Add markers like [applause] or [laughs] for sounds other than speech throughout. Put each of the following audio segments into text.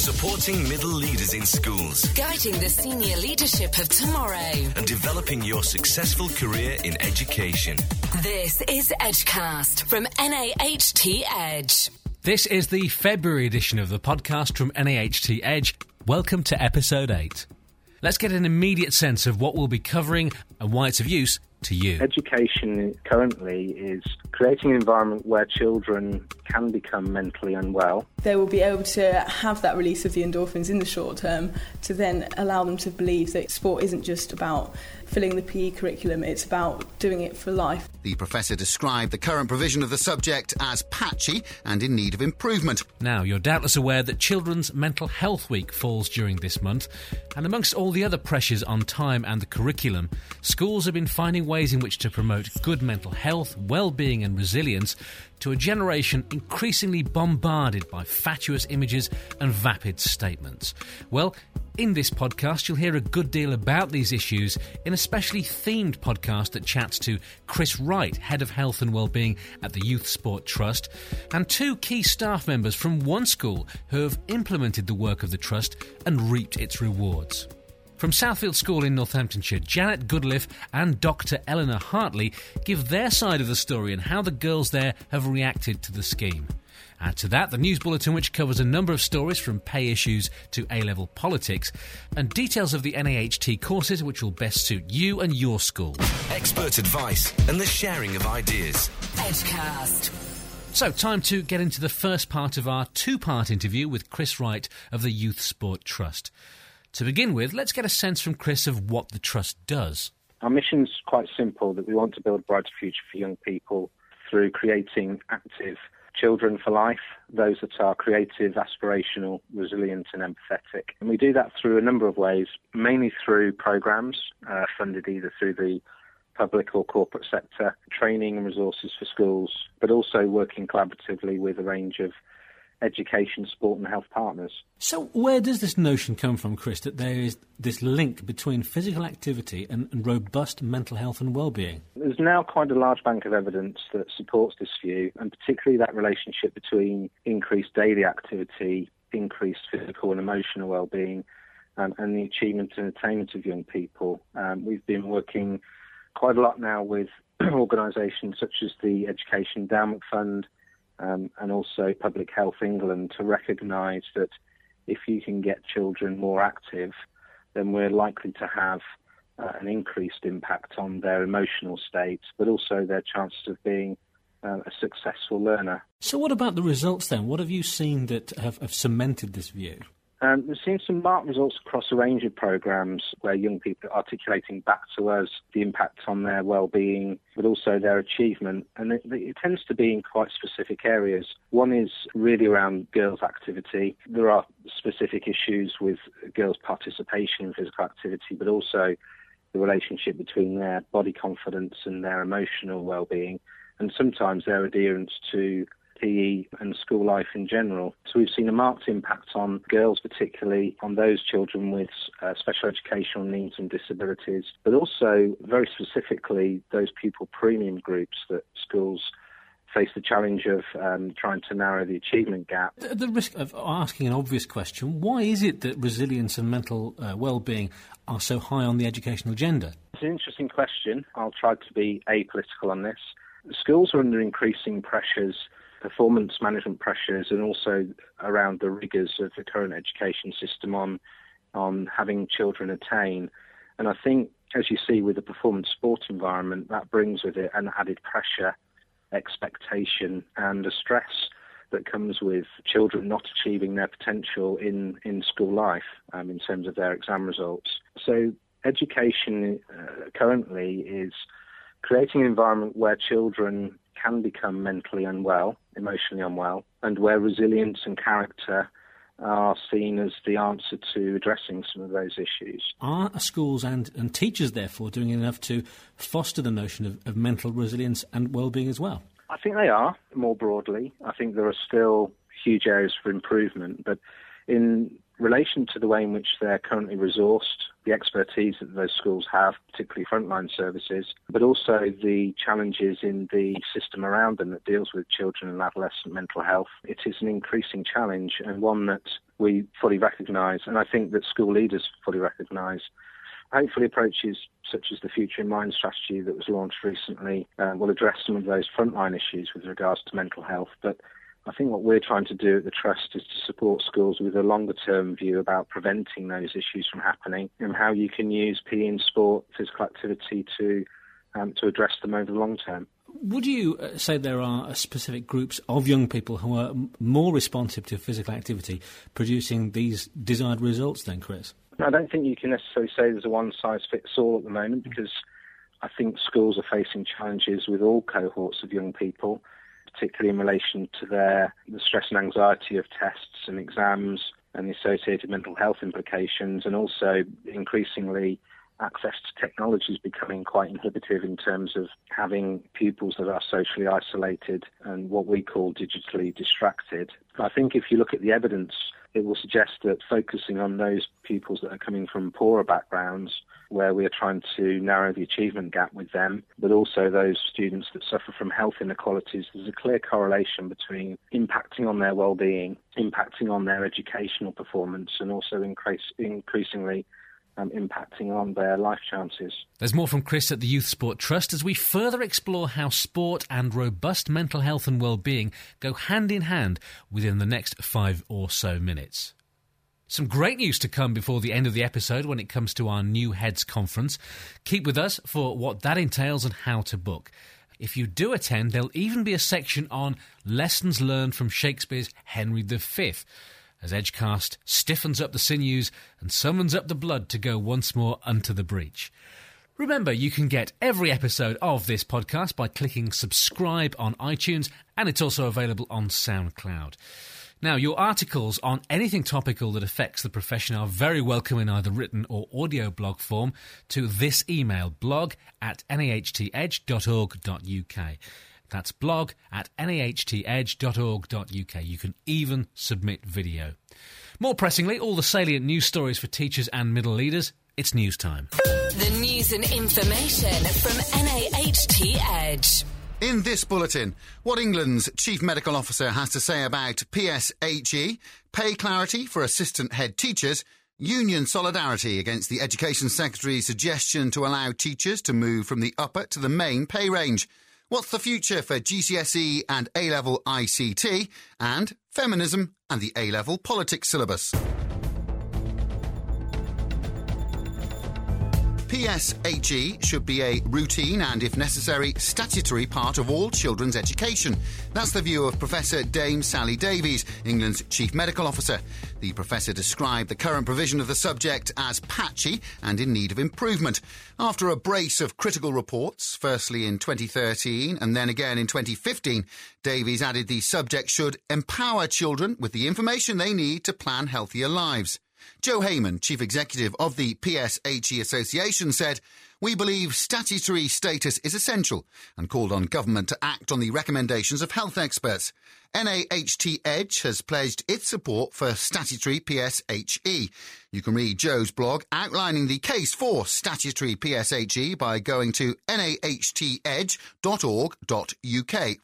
Supporting middle leaders in schools Guiding the senior leadership of tomorrow. and developing your successful career in education. This is Edgecast from NAHT Edge. This is the February edition of the podcast from NAHT Edge. Welcome to episode 8. Let's get an immediate sense of what we'll be covering and why it's of use to you. Education currently is creating an environment where children can become mentally unwell. they will be able to have that release of the endorphins in the short term to then allow them to believe that sport isn't just about filling the PE curriculum, it's about doing it for life. The professor described the current provision of the subject as patchy and in need of improvement. Now, you're doubtless aware that Children's Mental Health Week falls during this month, and amongst all the other pressures on time and the curriculum, schools have been finding ways in which to promote good mental health, well-being and resilience to a generation increasingly bombarded by fatuous images and vapid statements. Well, in this podcast, you'll hear a good deal about these issues in a specially themed podcast that chats to Chris Wright, Head of Health and Wellbeing at the Youth Sport Trust, and two key staff members from one school who have implemented the work of the Trust and reaped its rewards. From Southfield School in Northamptonshire, Janet Goodliff and Dr. Eleanor Hartley give their side of the story and how the girls there have reacted to the scheme. Add to that the news bulletin, which covers a number of stories from pay issues to A level politics, and details of the NAHT courses which will best suit you and your school. Expert advice and the sharing of ideas. Edgecast. So, time to get into the first part of our two part interview with Chris Wright of the Youth Sport Trust. To begin with, let's get a sense from Chris of what the Trust does. Our mission's quite simple that we want to build a brighter future for young people through creating active children for life, those that are creative, aspirational, resilient and empathetic. And we do that through a number of ways, mainly through programs uh, funded either through the public or corporate sector, training and resources for schools, but also working collaboratively with a range of education, sport and health partners. So, where does this notion come from, Chris, that there is this link between physical activity and, and robust mental health and well-being? There's now quite a large bank of evidence that supports this view, and particularly that relationship between increased daily activity, increased physical and emotional well-being, um, and the achievement and attainment of young people. Um, we've been working quite a lot now with [clears throat] organisations such as the Education Endowment Fund um, and also Public Health England to recognise that if you can get children more active, then we're likely to have uh, an increased impact on their emotional state, but also their chances of being uh, a successful learner. So, what about the results then? What have you seen that have, have cemented this view? Um, we've seen some marked results across a range of programs where young people are articulating back to us the impact on their well-being, but also their achievement. And it, it tends to be in quite specific areas. One is really around girls' activity. There are specific issues with girls' participation in physical activity, but also the relationship between their body confidence and their emotional well-being, and sometimes their adherence to PE and school life in general. So we've seen a marked impact on girls, particularly on those children with uh, special educational needs and disabilities, but also very specifically those pupil premium groups that schools face the challenge of um, trying to narrow the achievement gap. At the risk of asking an obvious question, why is it that resilience and mental uh, well-being are so high on the educational agenda? It's an interesting question. I'll try to be apolitical on this. Schools are under increasing pressures performance management pressures and also around the rigours of the current education system on on having children attain. And I think, as you see with the performance sport environment, that brings with it an added pressure, expectation, and a stress that comes with children not achieving their potential in, in school life um, in terms of their exam results. So education uh, currently is creating an environment where children can become mentally unwell, emotionally unwell, and where resilience and character are seen as the answer to addressing some of those issues. Are schools and, and teachers, therefore, doing enough to foster the notion of, of mental resilience and well-being as well? I think they are, more broadly. I think there are still huge areas for improvement, but in relation to the way in which they're currently resourced, the expertise that those schools have, particularly frontline services, but also the challenges in the system around them that deals with children and adolescent mental health. It is an increasing challenge and one that we fully recognise, and I think that school leaders fully recognise. Hopefully, approaches such as the Future in Mind strategy that was launched recently uh, will address some of those frontline issues with regards to mental health. But I think what we're trying to do at the Trust is to support schools with a longer term view about preventing those issues from happening and how you can use PE and sport, physical activity to um, to address them over the long term. Would you uh, say there are specific groups of young people who are more responsive to physical activity producing these desired results then, Chris? I don't think you can necessarily say there's a one size fits all at the moment because I think schools are facing challenges with all cohorts of young people, particularly in relation to their the stress and anxiety of tests and exams and the associated mental health implications, and also increasingly access to technology is becoming quite inhibitive in terms of having pupils that are socially isolated and what we call digitally distracted. I think if you look at the evidence, it will suggest that focusing on those pupils that are coming from poorer backgrounds, where we are trying to narrow the achievement gap with them, but also those students that suffer from health inequalities, there's a clear correlation between impacting on their well-being, impacting on their educational performance, and also increase, increasingly um, impacting on their life chances. There's more from Chris at the Youth Sport Trust as we further explore how sport and robust mental health and well-being go hand in hand within the next five or so minutes. Some great news to come before the end of the episode when it comes to our new Heads Conference. Keep with us for what that entails and how to book. If you do attend, there'll even be a section on lessons learned from Shakespeare's Henry V as Edgecast stiffens up the sinews and summons up the blood to go once more unto the breach. Remember, you can get every episode of this podcast by clicking subscribe on iTunes, and it's also available on SoundCloud. Now, your articles on anything topical that affects the profession are very welcome in either written or audio blog form to this email blog at nahtedge.org.uk. That's blog at nahtedge.org.uk. You can even submit video. More pressingly, all the salient news stories for teachers and middle leaders. It's news time. The news and information from NAHT Edge. In this bulletin, what England's Chief Medical Officer has to say about PSHE, pay clarity for assistant head teachers, union solidarity against the Education Secretary's suggestion to allow teachers to move from the upper to the main pay range. What's the future for GCSE and A level ICT? And feminism and the A level politics syllabus. PSHE should be a routine and, if necessary, statutory part of all children's education. That's the view of Professor Dame Sally Davies, England's Chief Medical Officer. The professor described the current provision of the subject as patchy and in need of improvement. After a brace of critical reports, firstly in 2013 and then again in 2015, Davies added the subject should empower children with the information they need to plan healthier lives. Joe Hayman, Chief Executive of the PSHE Association, said, We believe statutory status is essential and called on government to act on the recommendations of health experts. NAHT Edge has pledged its support for statutory PSHE. You can read Joe's blog outlining the case for statutory PSHE by going to nahtedge.org.uk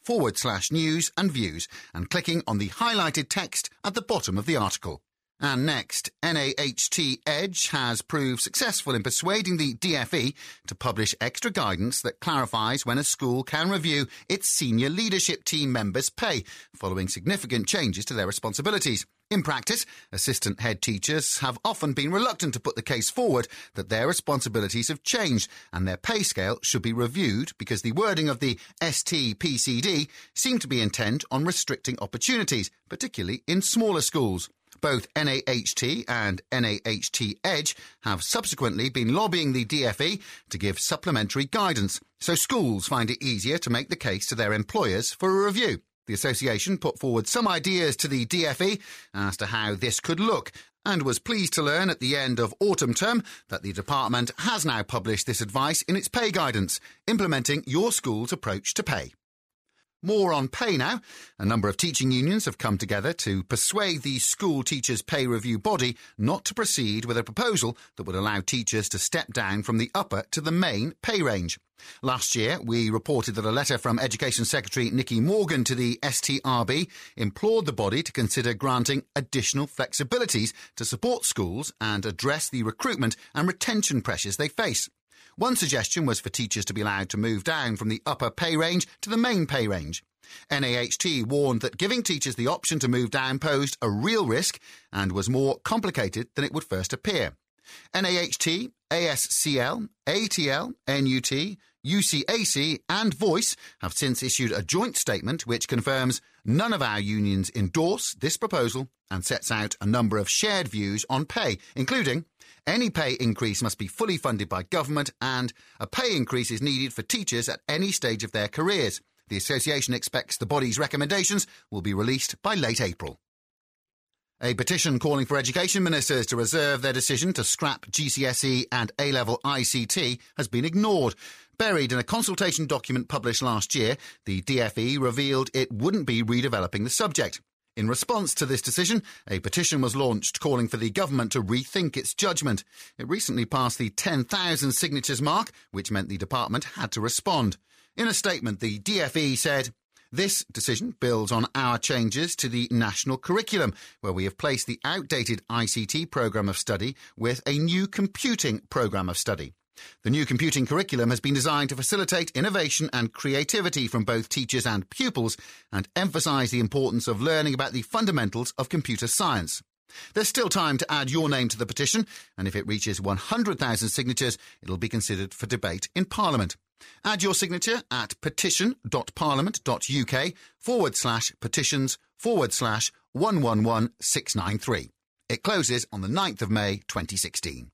forward slash news and views and clicking on the highlighted text at the bottom of the article. And next, NAHT Edge has proved successful in persuading the DFE to publish extra guidance that clarifies when a school can review its senior leadership team members' pay following significant changes to their responsibilities. In practice, assistant head teachers have often been reluctant to put the case forward that their responsibilities have changed and their pay scale should be reviewed because the wording of the STPCD seemed to be intent on restricting opportunities, particularly in smaller schools. Both NAHT and NAHT Edge have subsequently been lobbying the DFE to give supplementary guidance, so schools find it easier to make the case to their employers for a review. The association put forward some ideas to the DFE as to how this could look and was pleased to learn at the end of autumn term that the department has now published this advice in its pay guidance, implementing your school's approach to pay. More on pay now. A number of teaching unions have come together to persuade the school teachers' pay review body not to proceed with a proposal that would allow teachers to step down from the upper to the main pay range. Last year, we reported that a letter from Education Secretary Nicky Morgan to the STRB implored the body to consider granting additional flexibilities to support schools and address the recruitment and retention pressures they face. One suggestion was for teachers to be allowed to move down from the upper pay range to the main pay range. NAHT warned that giving teachers the option to move down posed a real risk and was more complicated than it would first appear. NAHT, ASCL, ATL, NUT, UCAC, and Voice have since issued a joint statement which confirms none of our unions endorse this proposal and sets out a number of shared views on pay, including any pay increase must be fully funded by government and a pay increase is needed for teachers at any stage of their careers. The association expects the body's recommendations will be released by late April. A petition calling for education ministers to reserve their decision to scrap GCSE and A-level ICT has been ignored. Buried in a consultation document published last year, the DFE revealed it wouldn't be redeveloping the subject. In response to this decision, a petition was launched calling for the government to rethink its judgment. It recently passed the 10,000 signatures mark, which meant the department had to respond. In a statement, the DFE said, this decision builds on our changes to the national curriculum, where we have placed the outdated ICT programme of study with a new computing programme of study. The new computing curriculum has been designed to facilitate innovation and creativity from both teachers and pupils and emphasise the importance of learning about the fundamentals of computer science. There's still time to add your name to the petition, and if it reaches 100,000 signatures, it'll be considered for debate in Parliament. Add your signature at petition.parliament.uk forward slash petitions forward slash 111693. It closes on the 9th of May 2016.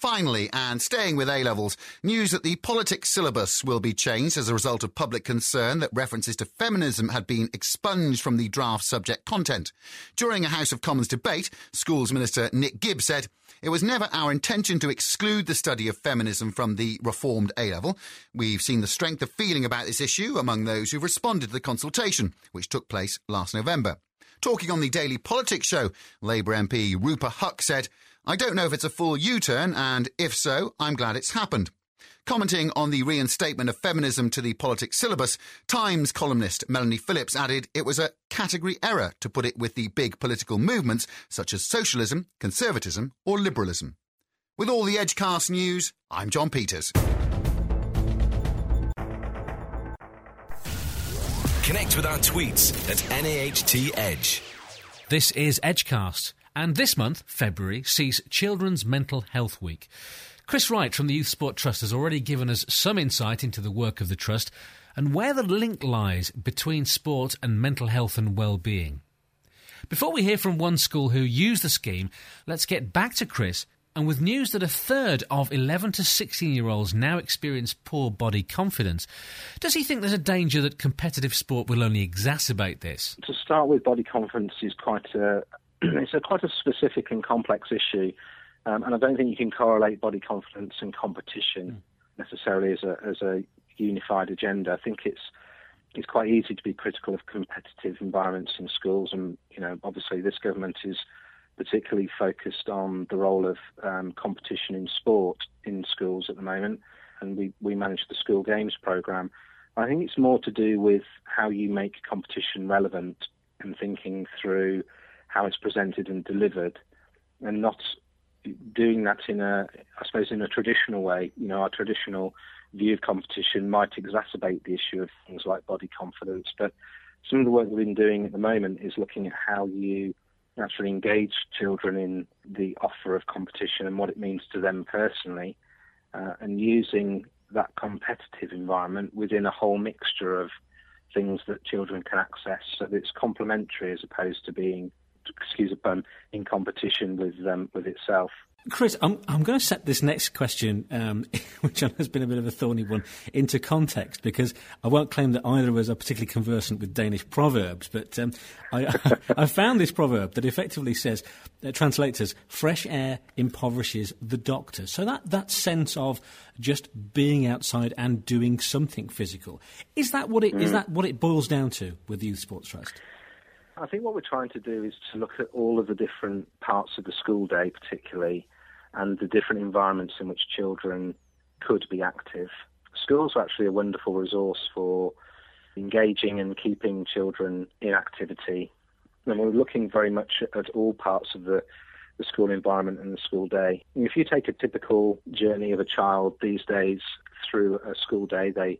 Finally, and staying with A levels, news that the politics syllabus will be changed as a result of public concern that references to feminism had been expunged from the draft subject content. During a House of Commons debate, Schools Minister Nick Gibb said, it was never our intention to exclude the study of feminism from the reformed A level. We've seen the strength of feeling about this issue among those who've responded to the consultation, which took place last November. Talking on the Daily Politics show, Labour MP Rupa Huq said, I don't know if it's a full U turn, and if so, I'm glad it's happened. Commenting on the reinstatement of feminism to the politics syllabus, Times columnist Melanie Phillips added it was a category error to put it with the big political movements such as socialism, conservatism, or liberalism. With all the Edgecast news, I'm John Peters. Connect with our tweets at NAHT Edge. This is Edgecast. And this month, February, sees Children's Mental Health Week. Chris Wright from the Youth Sport Trust has already given us some insight into the work of the Trust and where the link lies between sport and mental health and well-being. Before we hear from one school who used the scheme, let's get back to Chris and with news that a third of 11 to 16 year olds now experience poor body confidence, does he think there's a danger that competitive sport will only exacerbate this? To start with, body confidence is quite a, [clears throat] it's a quite a specific and complex issue, um, and I don't think you can correlate body confidence and competition mm. necessarily as a as a unified agenda. I think it's it's quite easy to be critical of competitive environments in schools, and you know, obviously, this government is particularly focused on the role of um, competition in sport in schools at the moment, and we we manage the school games program. I think it's more to do with how you make competition relevant and thinking through how it's presented and delivered, and not doing that in a, I suppose, in a traditional way. You know, our traditional view of competition might exacerbate the issue of things like body confidence, but some of the work we've been doing at the moment is looking at how you actually engage children in the offer of competition and what it means to them personally, uh, and using that competitive environment within a whole mixture of things that children can access so that it's complementary as opposed to being excuse a pun, in competition with um, with itself. Chris, I'm, I'm going to set this next question, um, [laughs] which has been a bit of a thorny one, into context because I won't claim that either of us are particularly conversant with Danish proverbs, but um, I, [laughs] I, found this proverb that effectively says, uh, translates as, fresh air impoverishes the doctor. So that, that sense of just being outside and doing something physical. Is that what it, mm. is that what it boils down to with the Youth Sports Trust? I think what we're trying to do is to look at all of the different parts of the school day, particularly, and the different environments in which children could be active. Schools are actually a wonderful resource for engaging and keeping children in activity. And we're looking very much at all parts of the, the school environment and the school day. If you take a typical journey of a child these days through a school day, they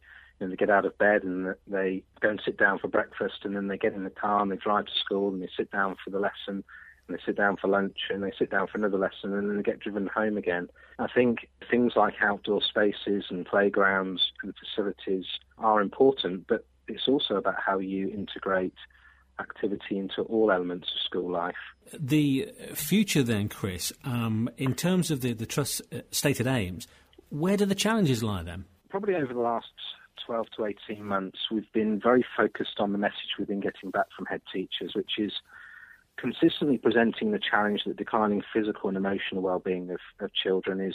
they get out of bed and they go and sit down for breakfast, and then they get in the car and they drive to school and they sit down for the lesson, and they sit down for lunch, and they sit down for another lesson, and then they get driven home again. I think things like outdoor spaces and playgrounds and facilities are important, but it's also about how you integrate activity into all elements of school life. The future, then, Chris, um, in terms of the, the Trust's uh, stated aims, where do the challenges lie then? Probably over the last 12 to 18 months, we've been very focused on the message we've been getting back from head teachers, which is consistently presenting the challenge that declining physical and emotional well-being of, of children is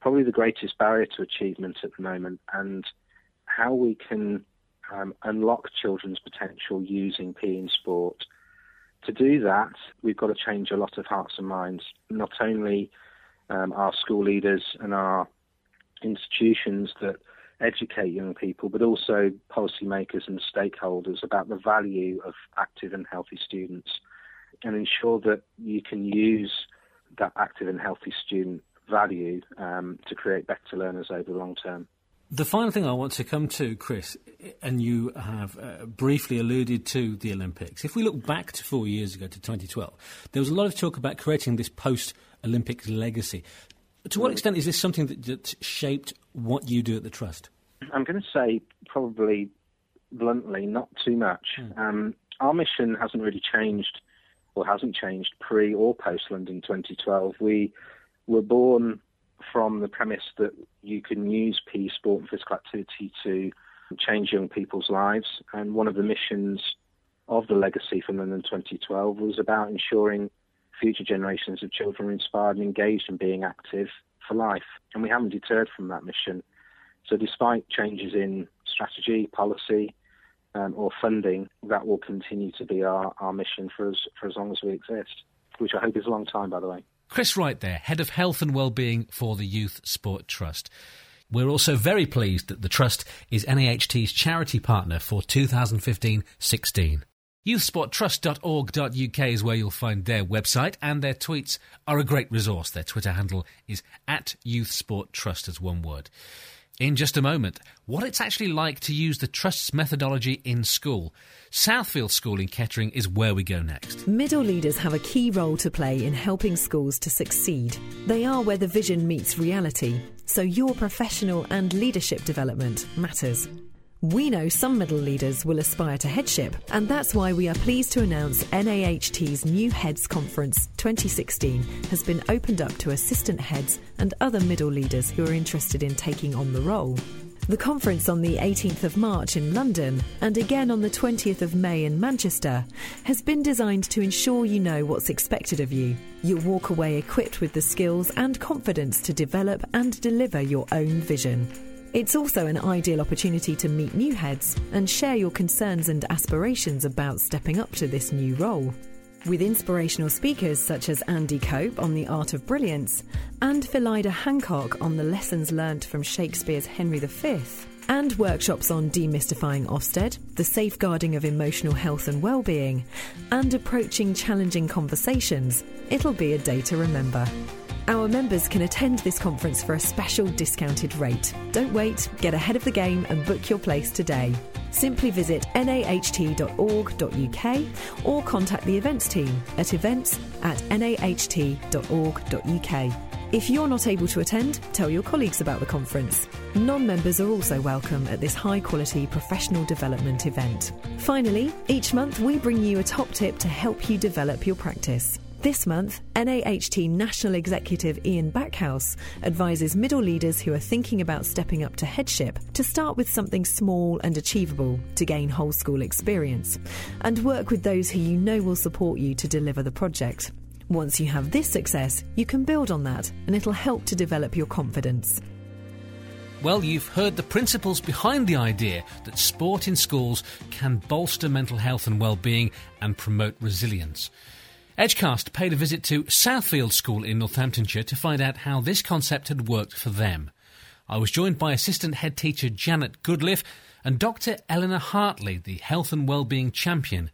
probably the greatest barrier to achievement at the moment, and how we can um, unlock children's potential using PE in sport. To do that, we've got to change a lot of hearts and minds, not only um, our school leaders and our institutions that educate young people, but also policymakers and stakeholders about the value of active and healthy students and ensure that you can use that active and healthy student value um, to create better learners over the long term. The final thing I want to come to, Chris, and you have uh, briefly alluded to the Olympics. If we look back to four years ago, to 2012, there was a lot of talk about creating this post Olympics legacy. To what extent is this something that, that shaped what you do at the Trust? I'm going to say probably bluntly, not too much. Mm. Um, our mission hasn't really changed, or hasn't changed pre or post London 2012. We were born from the premise that you can use PE, sport, and physical activity to change young people's lives. And one of the missions of the legacy from London 2012 was about ensuring future generations of children are inspired and engaged in being active for life. And we haven't deterred from that mission. So, despite changes in strategy, policy, um, or funding, that will continue to be our, our mission for as, for as long as we exist, which I hope is a long time, by the way. Chris Wright there, Head of Health and Wellbeing for the Youth Sport Trust. We're also very pleased that the Trust is NAHT's charity partner for 2015 16. Youthsporttrust.org.uk is where you'll find their website, and their tweets are a great resource. Their Twitter handle is at YouthSportTrust as one word. In just a moment, what it's actually like to use the Trust's methodology in school. Southfield School in Kettering is where we go next. Middle leaders have a key role to play in helping schools to succeed. They are where the vision meets reality, so your professional and leadership development matters. We know some middle leaders will aspire to headship, and that's why we are pleased to announce NAHT's New Heads Conference 2016 has been opened up to assistant heads and other middle leaders who are interested in taking on the role. The conference on the 18th of March in London and again on the 20th of May in Manchester has been designed to ensure you know what's expected of you. You'll walk away equipped with the skills and confidence to develop and deliver your own vision. It's also an ideal opportunity to meet new heads and share your concerns and aspirations about stepping up to this new role. With inspirational speakers such as Andy Cope on the art of brilliance and Phillida Hancock on the lessons learned from Shakespeare's Henry V, and workshops on demystifying Ofsted, the safeguarding of emotional health and well-being, and approaching challenging conversations, it'll be a day to remember. Our members can attend this conference for a special discounted rate. Don't wait, get ahead of the game and book your place today. Simply visit naht.org.uk or contact the events team at events at naht.org.uk. If you're not able to attend, tell your colleagues about the conference. Non members are also welcome at this high quality professional development event. Finally, each month we bring you a top tip to help you develop your practice. This month, NAHT National Executive Ian Backhouse advises middle leaders who are thinking about stepping up to headship to start with something small and achievable to gain whole school experience, and work with those who you know will support you to deliver the project. Once you have this success, you can build on that, and it'll help to develop your confidence. Well, you've heard the principles behind the idea that sport in schools can bolster mental health and well-being and promote resilience. Edgecast paid a visit to Southfield School in Northamptonshire to find out how this concept had worked for them. I was joined by assistant head teacher Janet Goodliffe and Dr. Eleanor Hartley, the health and well-being champion.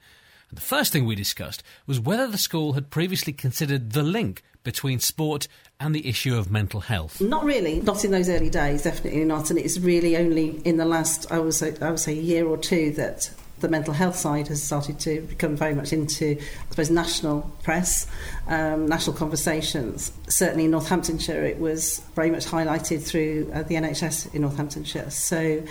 And the first thing we discussed was whether the school had previously considered the link between sport and the issue of mental health. Not really, not in those early days, definitely not. And it's really only in the last, I would say, I would say, year or two that the mental health side has started to become very much into, I suppose, national press, um, national conversations. Certainly in Northamptonshire, it was very much highlighted through uh, the NHS in Northamptonshire. So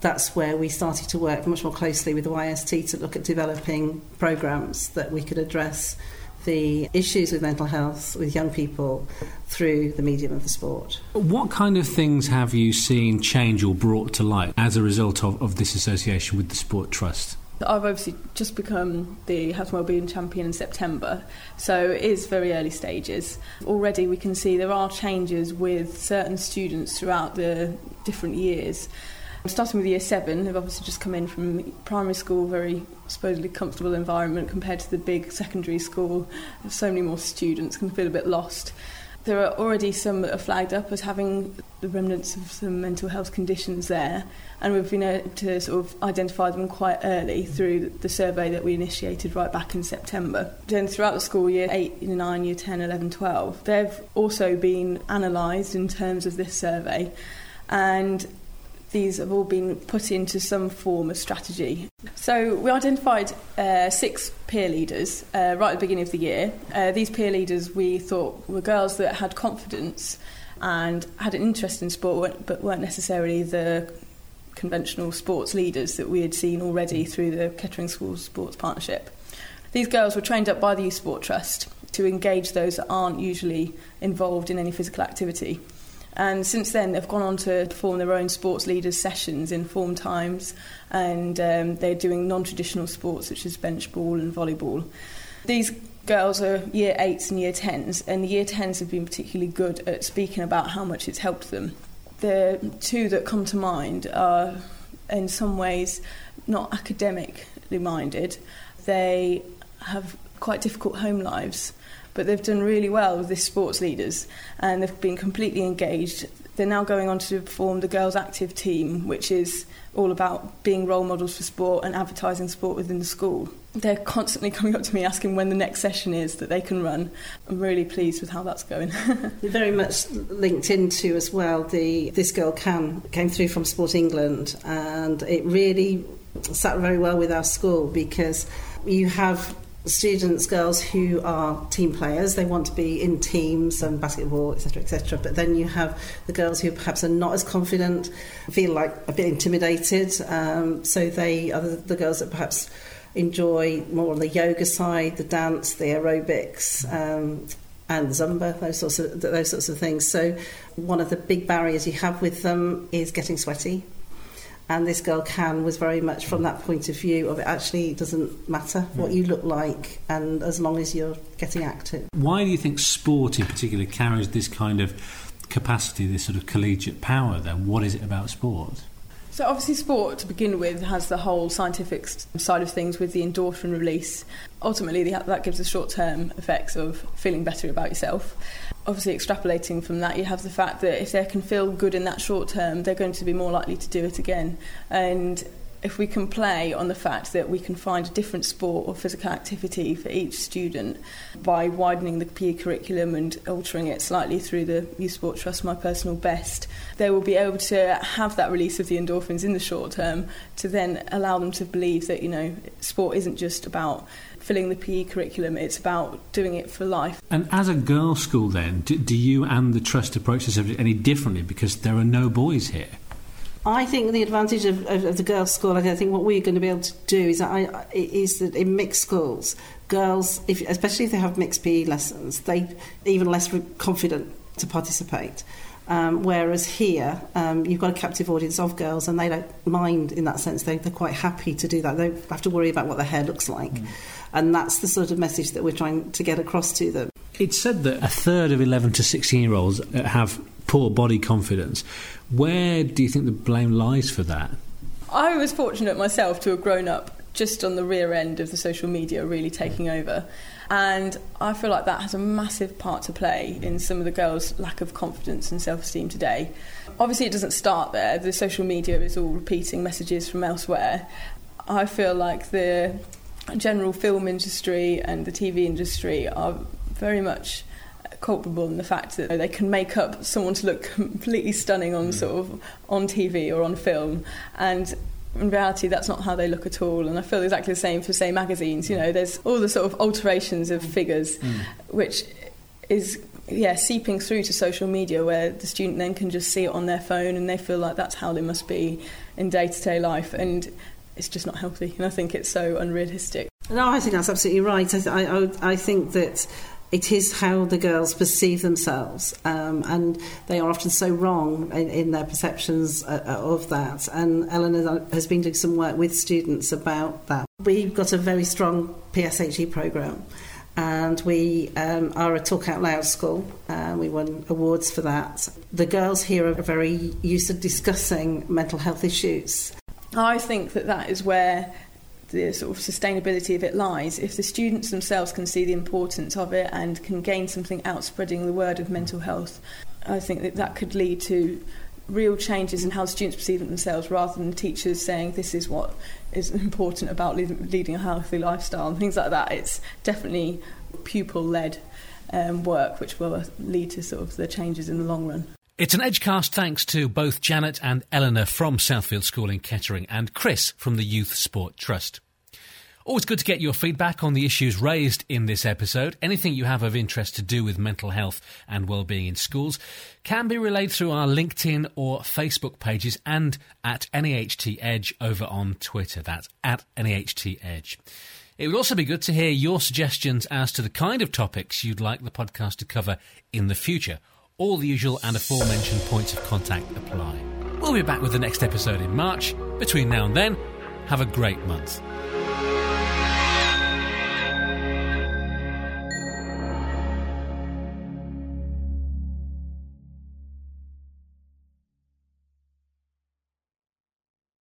that's where we started to work much more closely with the YST to look at developing programs that we could address the issues with mental health with young people through the medium of the sport. What kind of things have you seen change or brought to light as a result of, of this association with the Sport Trust? I've obviously just become the health and wellbeing champion in September, so it is very early stages. Already we can see there are changes with certain students throughout the different years. Starting with year seven, they've obviously just come in from primary school, very supposedly comfortable environment compared to the big secondary school. So many more students, can feel a bit lost. There are already some that are flagged up as having the remnants of some mental health conditions there, and we've been able to sort of identify them quite early through the survey that we initiated right back in September. Then throughout the school year 8, year 9, year 10, 11, 12, they've also been analysed in terms of this survey, and these have all been put into some form of strategy. So we identified uh, six peer leaders uh, right at the beginning of the year. Uh, these peer leaders we thought were girls that had confidence and had an interest in sport, but weren't necessarily the conventional sports leaders that we had seen already through the Kettering School Sports Partnership. These girls were trained up by the Youth Sport Trust to engage those that aren't usually involved in any physical activity. And since then, they've gone on to form their own sports leaders sessions in form times, and um, they're doing non traditional sports such as bench ball and volleyball. These girls are year eights and year tens, and the year tens have been particularly good at speaking about how much it's helped them. The two that come to mind are, in some ways, not academically minded. They have quite difficult home lives but they've done really well with this sports leaders and they've been completely engaged. They're now going on to form the Girls Active team, which is all about being role models for sport and advertising sport within the school. They're constantly [laughs] coming up to me asking when the next session is that they can run. I'm really pleased with how that's going. [laughs] very much linked into as well the This Girl Can came through from Sport England and it really sat very well with our school because you have students, girls who are team players, they want to be in teams and basketball, etc., etc. But then you have the girls who perhaps are not as confident, feel like a bit intimidated. Um, so they are the, the girls that perhaps enjoy more on the yoga side, the dance, the aerobics. Um, and Zumba, those sorts of those sorts of things. So, one of the big barriers you have with them is getting sweaty and this girl can was very much from that point of view of it actually doesn't matter what hmm. you look like and as long as you're getting active. Why do you think sport in particular carries this kind of capacity this sort of collegiate power then? What is it about sport so obviously sport to begin with has the whole scientific side of things with the endorphin release. Ultimately that gives the short-term effects of feeling better about yourself. Obviously extrapolating from that you have the fact that if they can feel good in that short term they're going to be more likely to do it again. And if we can play on the fact that we can find a different sport or physical activity for each student by widening the PE curriculum and altering it slightly through the Youth Sport Trust My Personal Best, they will be able to have that release of the endorphins in the short term to then allow them to believe that, you know, sport isn't just about filling the PE curriculum, it's about doing it for life. And as a girls' school, then, do, do you and the Trust approach this any differently because there are no boys here? I think the advantage of, of, of the girls' school, I think what we're going to be able to do is, I, is that in mixed schools, girls, if, especially if they have mixed PE lessons, they even less confident to participate. Um, whereas here, um, you've got a captive audience of girls, and they don't mind in that sense. They, are quite happy to do that. They don't have to worry about what their hair looks like, mm. and that's the sort of message that we're trying to get across to them. It's said that a third of 11 to 16 year olds have poor body confidence. Where do you think the blame lies for that? I was fortunate myself to have grown up just on the rear end of the social media really taking over. And I feel like that has a massive part to play in some of the girls' lack of confidence and self esteem today. Obviously, it doesn't start there. The social media is all repeating messages from elsewhere. I feel like the general film industry and the TV industry are very much culpable in the fact that they can make up someone to look completely stunning on mm. sort of on TV or on film. And in reality that's not how they look at all. And I feel exactly the same for say magazines. You know there's all the sort of alterations of figures mm. which is yeah seeping through to social media where the student then can just see it on their phone and they feel like that's how they must be in day-to-day life. And it's just not healthy. And I think it's so unrealistic. No I think that's absolutely right. I, I, I think that it is how the girls perceive themselves, um, and they are often so wrong in, in their perceptions uh, uh of that. And Eleanor has been doing some work with students about that. We've got a very strong PSHE program. And we um, are a Talk Out Loud school. Uh, we won awards for that. The girls here are very used to discussing mental health issues. I think that that is where the sort of sustainability of it lies. If the students themselves can see the importance of it and can gain something out spreading the word of mental health, I think that that could lead to real changes in how students perceive themselves rather than teachers saying this is what is important about leading a healthy lifestyle and things like that. It's definitely pupil led um, work which will lead to sort of the changes in the long run. It's an Edgecast thanks to both Janet and Eleanor from Southfield School in Kettering and Chris from the Youth Sport Trust. Always good to get your feedback on the issues raised in this episode. Anything you have of interest to do with mental health and well-being in schools can be relayed through our LinkedIn or Facebook pages and at NAHT Edge over on Twitter. That's at NAHT Edge. It would also be good to hear your suggestions as to the kind of topics you'd like the podcast to cover in the future all the usual and aforementioned points of contact apply. We'll be back with the next episode in March. Between now and then, have a great month.